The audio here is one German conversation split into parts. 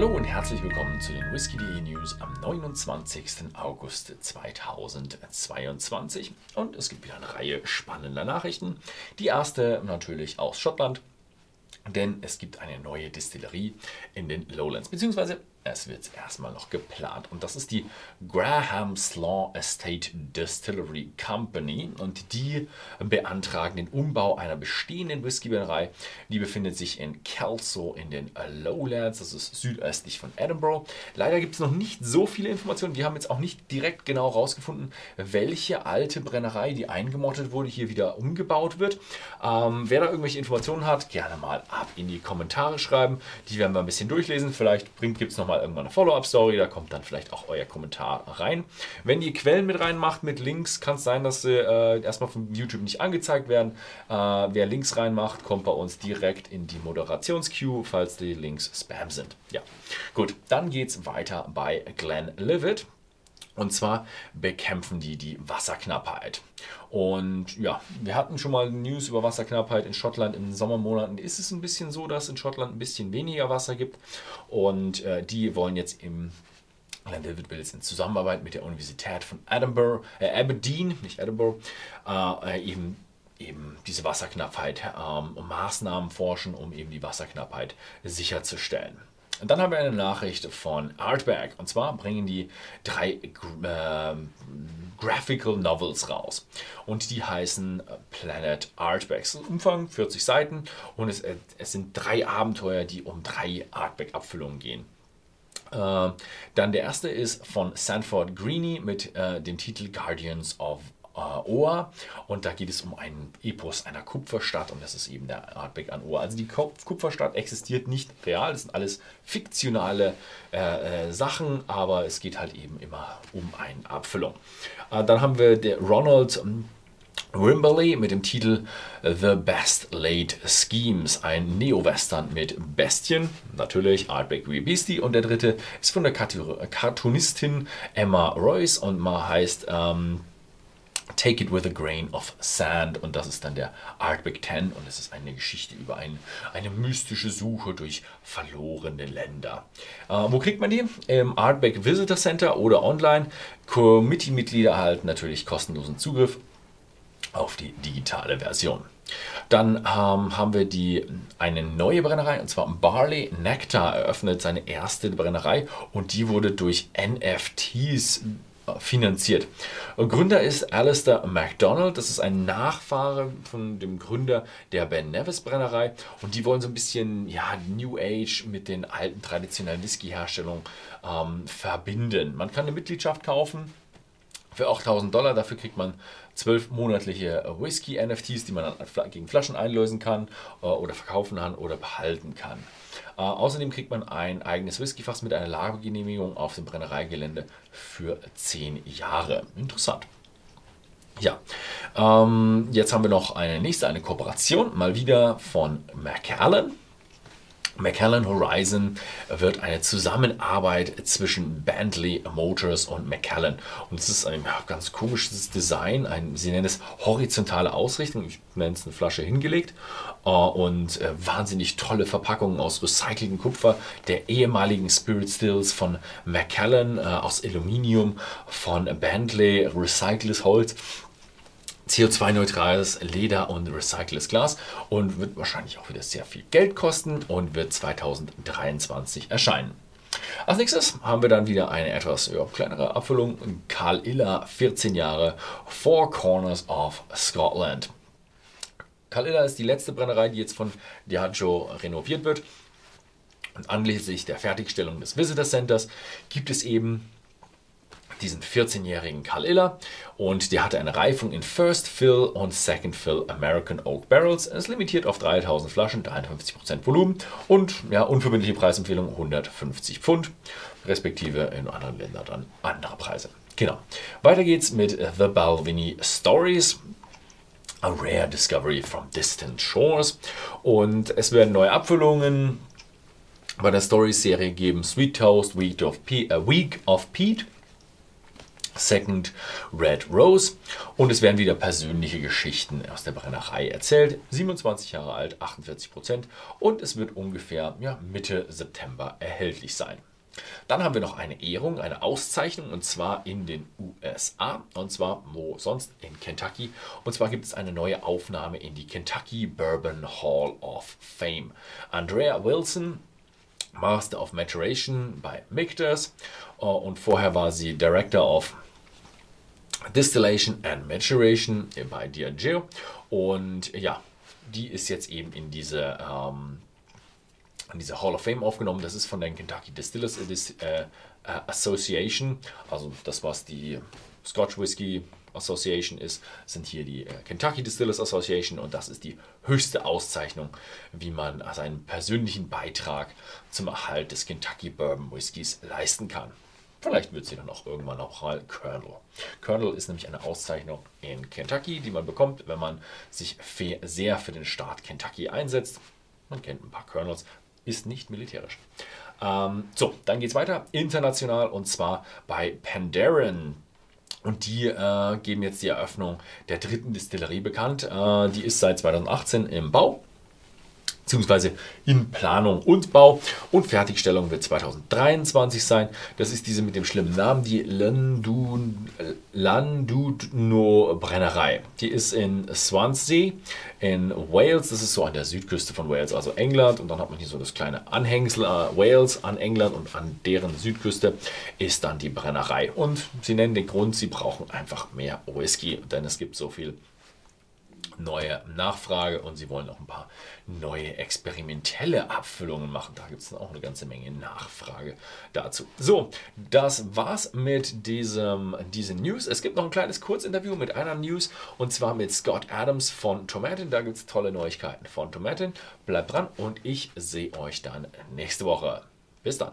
Hallo und herzlich willkommen zu den Whisky.de News am 29. August 2022. Und es gibt wieder eine Reihe spannender Nachrichten. Die erste natürlich aus Schottland, denn es gibt eine neue Distillerie in den Lowlands, beziehungsweise es wird erstmal noch geplant. Und das ist die Graham's Law Estate Distillery Company. Und die beantragen den Umbau einer bestehenden Whiskybrennerei. Die befindet sich in Kelso in den Lowlands. Das ist südöstlich von Edinburgh. Leider gibt es noch nicht so viele Informationen. Wir haben jetzt auch nicht direkt genau herausgefunden, welche alte Brennerei, die eingemottet wurde, hier wieder umgebaut wird. Ähm, wer da irgendwelche Informationen hat, gerne mal ab in die Kommentare schreiben. Die werden wir ein bisschen durchlesen. Vielleicht gibt es noch mal irgendwann eine Follow-up-Story, da kommt dann vielleicht auch euer Kommentar rein. Wenn ihr Quellen mit reinmacht, mit Links, kann es sein, dass sie äh, erstmal von YouTube nicht angezeigt werden. Äh, wer Links reinmacht, kommt bei uns direkt in die Moderationsqueue, falls die Links Spam sind. Ja, gut, dann geht es weiter bei Glenn Livet. Und zwar bekämpfen die die Wasserknappheit. Und ja, wir hatten schon mal News über Wasserknappheit in Schottland. In den Sommermonaten ist es ein bisschen so, dass in Schottland ein bisschen weniger Wasser gibt. Und äh, die wollen jetzt im David Wills in Zusammenarbeit mit der Universität von Edinburgh, äh, Aberdeen, nicht Edinburgh, äh, eben eben diese Wasserknappheit ähm, Maßnahmen forschen, um eben die Wasserknappheit sicherzustellen. Und dann haben wir eine Nachricht von Artback. Und zwar bringen die drei äh, Graphical Novels raus. Und die heißen Planet Artback. Es ist Umfang 40 Seiten und es, es sind drei Abenteuer, die um drei Artback-Abfüllungen gehen. Äh, dann der erste ist von Sanford Greeny mit äh, dem Titel Guardians of äh, Oa und da geht es um einen Epos einer Kupferstadt und das ist eben der Artback an Oa. Also die Kupferstadt existiert nicht real, das sind alles fiktionale äh, äh, Sachen, aber es geht halt eben immer um eine Abfüllung. Äh, dann haben wir der Ronald ähm, Wimberley mit dem Titel The Best Laid Schemes, ein Neo-Western mit Bestien, natürlich Artback wie Beastie. Und der dritte ist von der Cartoonistin Emma Royce und mal heißt ähm, Take It With a Grain of Sand und das ist dann der Art Big Ten und es ist eine Geschichte über ein, eine mystische Suche durch verlorene Länder. Äh, wo kriegt man die? Im Artback Visitor Center oder online. Committee-Mitglieder erhalten natürlich kostenlosen Zugriff auf die digitale Version. Dann ähm, haben wir die, eine neue Brennerei, und zwar Barley Nectar eröffnet seine erste Brennerei und die wurde durch NFTs finanziert. Gründer ist Alistair MacDonald, das ist ein Nachfahre von dem Gründer der Ben Nevis Brennerei und die wollen so ein bisschen ja, New Age mit den alten traditionellen Whisky-Herstellungen ähm, verbinden. Man kann eine Mitgliedschaft kaufen für 8000 Dollar, dafür kriegt man zwölf monatliche Whisky-NFTs, die man dann gegen Flaschen einlösen kann äh, oder verkaufen kann oder behalten kann. Äh, außerdem kriegt man ein eigenes Whiskyfass mit einer Lagergenehmigung auf dem Brennereigelände für zehn Jahre. Interessant. Ja, ähm, jetzt haben wir noch eine nächste, eine Kooperation, mal wieder von Macallan. Macallan Horizon wird eine Zusammenarbeit zwischen Bentley Motors und Macallan. Und es ist ein ganz komisches Design. Ein, sie nennen es horizontale Ausrichtung. Ich nenne es eine Flasche hingelegt. Äh, und äh, wahnsinnig tolle Verpackungen aus recyceltem Kupfer der ehemaligen Spirit Stills von Macallan äh, aus Aluminium, von Bentley recyceltes Holz. CO2-neutrales Leder und recyceltes Glas und wird wahrscheinlich auch wieder sehr viel Geld kosten und wird 2023 erscheinen. Als nächstes haben wir dann wieder eine etwas kleinere Abfüllung. Karl Iller, 14 Jahre, Four Corners of Scotland. Karl Iller ist die letzte Brennerei, die jetzt von Diageo renoviert wird. Und anlässlich der Fertigstellung des Visitor Centers gibt es eben diesen 14-jährigen Karl Iller und der hatte eine Reifung in First Fill und Second Fill American Oak Barrels. Es limitiert auf 3000 Flaschen, 53% Volumen und ja, unverbindliche Preisempfehlung 150 Pfund, respektive in anderen Ländern dann andere Preise. Genau. Weiter geht's mit The Balvenie Stories. A Rare Discovery from Distant Shores. Und es werden neue Abfüllungen bei der Stories-Serie geben. Sweet Toast, Week of, Pe äh, Week of Pete Second Red Rose. Und es werden wieder persönliche Geschichten aus der Brennerei erzählt. 27 Jahre alt, 48 Prozent. Und es wird ungefähr ja, Mitte September erhältlich sein. Dann haben wir noch eine Ehrung, eine Auszeichnung und zwar in den USA und zwar wo sonst in Kentucky. Und zwar gibt es eine neue Aufnahme in die Kentucky Bourbon Hall of Fame. Andrea Wilson, Master of Maturation bei Michters äh, und vorher war sie Director of Distillation and Maturation bei Diageo und ja, die ist jetzt eben in diese ähm, an diese Hall of Fame aufgenommen. Das ist von der Kentucky Distillers äh, äh, Association. Also das, was die Scotch Whisky Association ist, sind hier die äh, Kentucky Distillers Association und das ist die höchste Auszeichnung, wie man seinen persönlichen Beitrag zum Erhalt des Kentucky Bourbon Whiskys leisten kann. Vielleicht wird sie dann auch irgendwann auch mal Colonel. Colonel ist nämlich eine Auszeichnung in Kentucky, die man bekommt, wenn man sich sehr für den Staat Kentucky einsetzt. Man kennt ein paar Colonels, ist nicht militärisch. Ähm, so, dann geht es weiter. International und zwar bei Pandaren. Und die äh, geben jetzt die Eröffnung der dritten Distillerie bekannt. Äh, die ist seit 2018 im Bau beziehungsweise in Planung und Bau. Und Fertigstellung wird 2023 sein. Das ist diese mit dem schlimmen Namen, die Landudno Brennerei. Die ist in Swansea in Wales. Das ist so an der Südküste von Wales, also England. Und dann hat man hier so das kleine Anhängsel äh, Wales an England und an deren Südküste ist dann die Brennerei. Und sie nennen den Grund, sie brauchen einfach mehr Whisky, denn es gibt so viel neue Nachfrage und sie wollen auch ein paar neue experimentelle Abfüllungen machen. Da gibt es auch eine ganze Menge Nachfrage dazu. So, das war's mit diesem, diesen News. Es gibt noch ein kleines Kurzinterview mit einer News und zwar mit Scott Adams von Tomatin. Da gibt es tolle Neuigkeiten von Tomatin. Bleibt dran und ich sehe euch dann nächste Woche. Bis dann.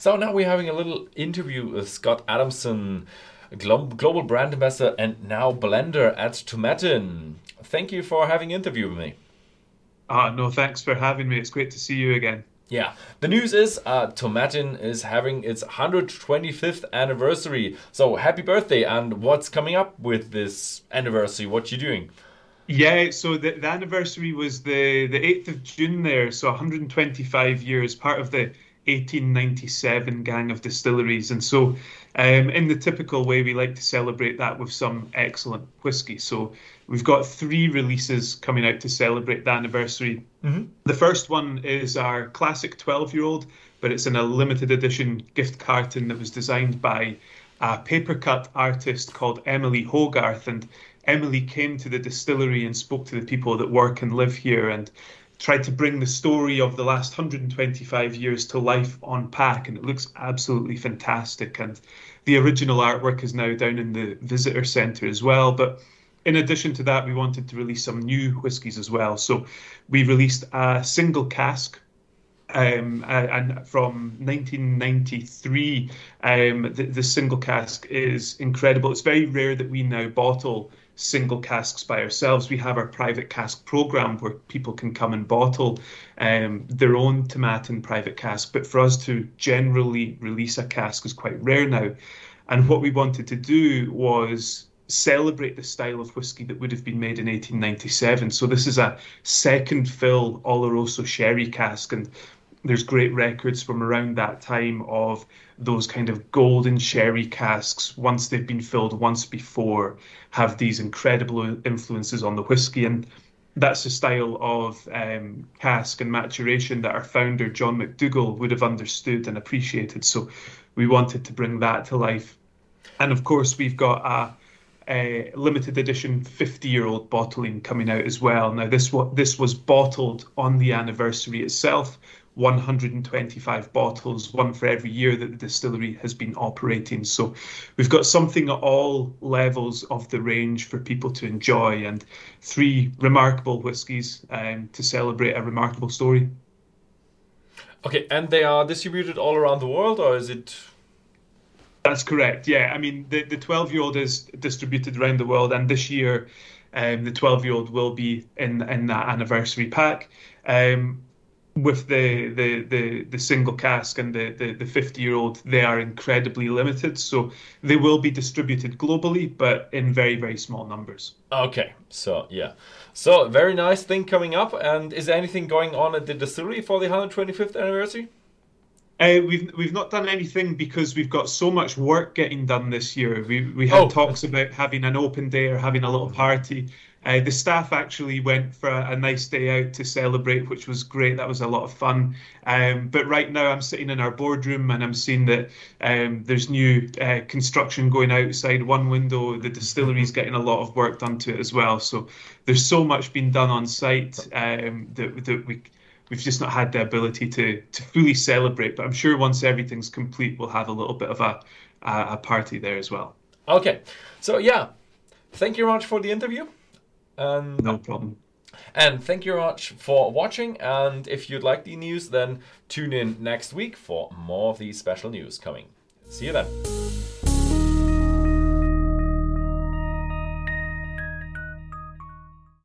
So now we're having a little interview with Scott Adamson. Global brand ambassador and now blender at Tomatin. Thank you for having interview with me. Ah, no, thanks for having me. It's great to see you again. Yeah, the news is uh, Tomatin is having its 125th anniversary. So happy birthday! And what's coming up with this anniversary? What you doing? Yeah, so the, the anniversary was the the 8th of June there. So 125 years, part of the 1897 gang of distilleries. And so, um, in the typical way, we like to celebrate that with some excellent whiskey. So, we've got three releases coming out to celebrate the anniversary. Mm-hmm. The first one is our classic 12 year old, but it's in a limited edition gift carton that was designed by a paper cut artist called Emily Hogarth. And Emily came to the distillery and spoke to the people that work and live here and tried to bring the story of the last 125 years to life on pack, and it looks absolutely fantastic. And the original artwork is now down in the visitor centre as well. But in addition to that, we wanted to release some new whiskies as well. So we released a single cask. Um, and from 1993, um, the, the single cask is incredible. It's very rare that we now bottle single casks by ourselves. We have our private cask program where people can come and bottle um, their own Tomatin private cask. But for us to generally release a cask is quite rare now. And what we wanted to do was celebrate the style of whiskey that would have been made in 1897. So this is a second fill Oloroso sherry cask, and there's great records from around that time of those kind of golden sherry casks, once they've been filled once before, have these incredible influences on the whiskey. And that's the style of um, cask and maturation that our founder, John McDougall, would have understood and appreciated. So we wanted to bring that to life. And of course, we've got a, a limited edition 50 year old bottling coming out as well. Now, this, what this was bottled on the anniversary itself 125 bottles, one for every year that the distillery has been operating. So we've got something at all levels of the range for people to enjoy, and three remarkable whiskies um, to celebrate a remarkable story. Okay, and they are distributed all around the world, or is it? That's correct. Yeah, I mean the the 12 year old is distributed around the world, and this year. Um, the 12 year old will be in in that anniversary pack. Um, with the, the, the, the single cask and the, the, the 50 year old, they are incredibly limited. So they will be distributed globally, but in very, very small numbers. Okay, so yeah. So very nice thing coming up. And is there anything going on at the distillery for the 125th anniversary? Uh, we've we've not done anything because we've got so much work getting done this year. We we had oh. talks about having an open day or having a little party. Uh, the staff actually went for a, nice day out to celebrate, which was great. That was a lot of fun. Um, but right now, I'm sitting in our boardroom and I'm seeing that um, there's new uh, construction going outside one window. The distillery's getting a lot of work done to it as well. So there's so much being done on site um, that that we we've just not had the ability to to fully celebrate. But I'm sure once everything's complete, we'll have a little bit of a a, a party there as well. Okay, so yeah, thank you very much for the interview. And no problem. And thank you very much for watching. And if you'd like the news, then tune in next week for more of these special news coming. See you then.